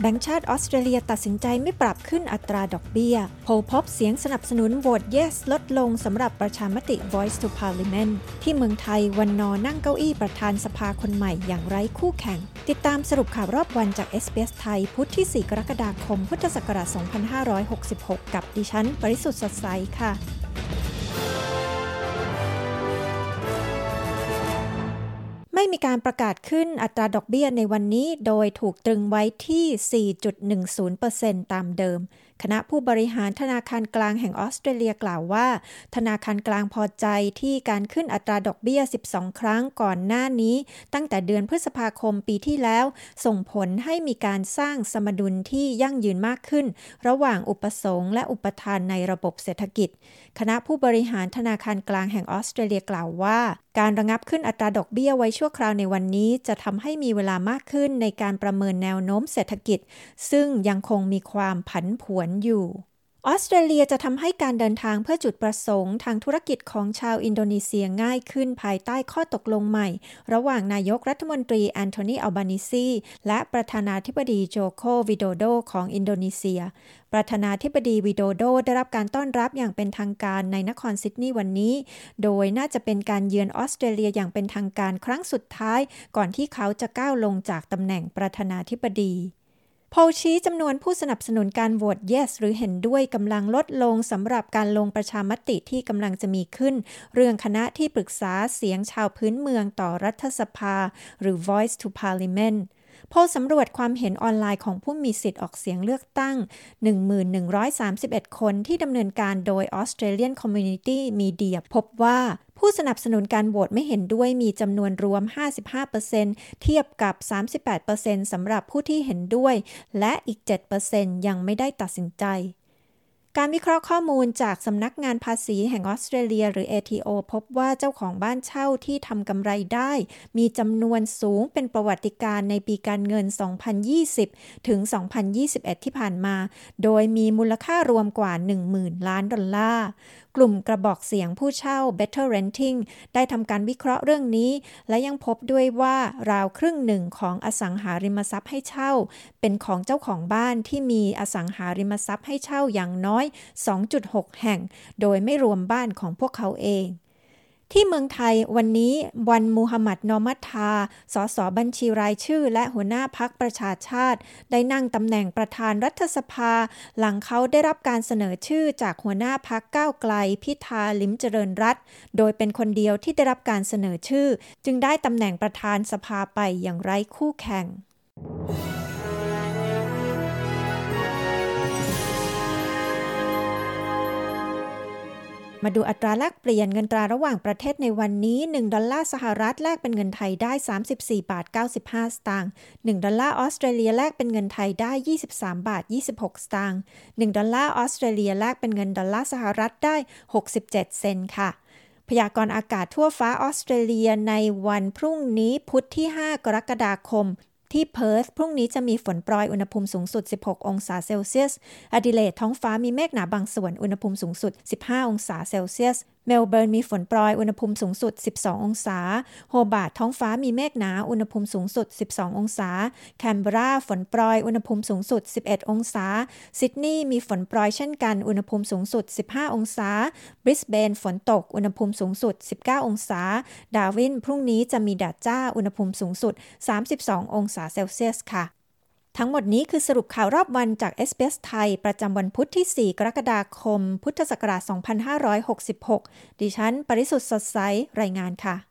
แบงก์ชาติออสเตรเลียตัดสินใจไม่ปรับขึ้นอัตราดอกเบี้ยโพลพบเสียงสนับสนุนโหวต yes ลดลงสำหรับประชามติ voice to parliament ที่เมืองไทยวันนอนั่งเก้าอี้ประธานสภาคนใหม่อย่างไร้คู่แข่ง ติดตามสรุปข่าวรอบวันจาก SBS ไทย พุธที่ 4 กรกฎาคม พุทธศักราช 2566 กับดิฉัน ปริสุทธ์สดใสค่ะ ไม่มีการประกาศขึ้นอัตราดอกเบี้ยในวันนี้ โดยถูกตรึงไว้ที่ 4.10%ตามเดิม คณะผู้บริหารธนาคารกลางแห่งออสเตรเลียกล่าวว่า ธนาคารกลางพอใจที่การขึ้นอัตราดอกเบี้ย 12 ครั้งก่อนหน้านี้ ตั้งแต่เดือนพฤษภาคมปีที่แล้ว ส่งผลให้มีการสร้างสมดุลที่ยั่งยืนมากขึ้น ระหว่างอุปสงค์และอุปทานในระบบเศรษฐกิจ คณะผู้บริหารธนาคารกลางแห่งออสเตรเลียกล่าวว่า การระงับขึ้นอัตราดอกเบี้ยไว้ชั่วคราวในวันนี้ จะทำให้มีเวลามากขึ้นในการประเมินแนวโน้มเศรษฐกิจ ซึ่งยังคงมีความผันผวนอยู่ ออสเตรเลียจะทำให้การเดินทางเพื่อจุดประสงค์ทางธุรกิจของชาวอินโดนีเซียง่ายขึ้นภายใต้ข้อตกลงใหม่ ระหว่างนายกรัฐมนตรีแอนโทนีอัลบานิซี และประธานาธิบดีโจโควิโดโดของอินโดนีเซียประธานาธิบดีวิโดโดได้รับการต้อนรับอย่างเป็นทางการในนครซิดนีย์วันนี้ โดยน่าจะเป็นการเยือนออสเตรเลียอย่างเป็นทางการครั้งสุดท้าย ก่อนที่เขาจะก้าวลงจากตำแหน่งประธานาธิบดี โพลชี้จำนวนผู้สนับสนุนการโหวต yes หรือเห็นด้วยกำลังลดลงสำหรับการลงประชามติที่กำลังจะมีขึ้น เรื่องคณะที่ปรึกษาเสียงชาวพื้นเมืองต่อรัฐสภา หรือ voice to parliament โพลสำรวจความเห็นออนไลน์ของผู้มีสิทธิ์ออกเสียงเลือกตั้ง1131 คนที่ดำเนินการโดย Australian Community Media พบว่าผู้สนับสนุนการโหวตไม่เห็นด้วยมีจำนวนรวม 55%เทียบกับ 38%สำหรับผู้ที่เห็นด้วย และอีก 7%ยังไม่ได้ตัดสินใจ การวิเคราะห์ข้อมูลจากสำนักงานภาษีแห่งออสเตรเลีย หรือ ATO พบว่าเจ้าของบ้านเช่าที่ทำกำไรได้ มีจำนวนสูงเป็นประวัติการในปีการเงิน 2020 ถึง 2021 ที่ผ่านมา โดยมีมูลค่ารวมกว่า 10,000 ล้านดอลลาร์ กลุ่มกระบอกเสียงผู้เช่า Better Renting ได้ทำการวิเคราะห์เรื่องนี้ และยังพบด้วยว่าราวครึ่งหนึ่งของอสังหาริมทรัพย์ให้เช่า เป็นของเจ้าของบ้านที่มีอสังหาริมทรัพย์ให้เช่าอย่างน้อย 2.6 แห่ง โดยไม่รวมบ้านของพวกเขาเอง ที่เมืองไทยวันนี้วันมูฮัมหมัดนอมัตทา สสบัญชีรายชื่อ และหัวหน้าพักประชาชาติ ได้นั่งตำแหน่งประธานรัฐสภา หลังเขาได้รับการเสนอชื่อจากหัวหน้าพักก้าวไกล พิธาลิมเจริญรัตโดยเป็นคนเดียวที่ได้รับการเสนอชื่อ จึงได้ตำแหน่งประธานสภาไปอย่างไร้คู่แข่ง มาดูอัตราแลกเปลี่ยนเงินตราระหว่างประเทศในวันนี้ 1 ดอลลาร์สหรัฐแลกเป็นเงินไทยได้ 34 บาท 95 สตางค์ 1 ดอลลาร์ออสเตรเลียแลกเป็นเงินไทยได้ 23 บาท 26 สตางค์ 1 ดอลลาร์ออสเตรเลียแลกเป็นเงินดอลลาร์สหรัฐได้ 67 เซนต์ค่ะ พยากรณ์อากาศทั่วฟ้าออสเตรเลียในวันพรุ่งนี้พุธที่ 5 กรกฎาคม ที่เพิร์ธพรุ่งนี้จะมีฝนโปรยอุณหภูมิสูงสุด 16 องศาเซลเซียสอดิเลดท้องฟ้ามีเมฆหนาบางส่วนอุณหภูมิสูงสุด 15 องศาเซลเซียส เมลเบิร์นมีฝนโปรยอุณหภูมิสูงสุด 12 องศา โฮบาร์ตท้องฟ้ามีเมฆหนา อุณหภูมิสูงสุด 12 องศา แคนเบราฝนโปรยอุณหภูมิสูงสุด 11 องศา ซิดนีย์มีฝนโปรยเช่นกัน อุณหภูมิสูงสุด 15 องศา บริสเบนฝนตก อุณหภูมิสูงสุด 19 องศา ดาวินพรุ่งนี้จะมีแดดจ้า อุณหภูมิสูงสุด 32 องศาเซลเซียสค่ะ ทั้งหมดนี้คือสรุปข่าวรอบวันจากเอสเปสไทย ประจำวันพุธที่ 4 กรกฎาคม พุทธศักราช 2566 ดิฉัน ปริสุทธ์สดใส รายงานค่ะ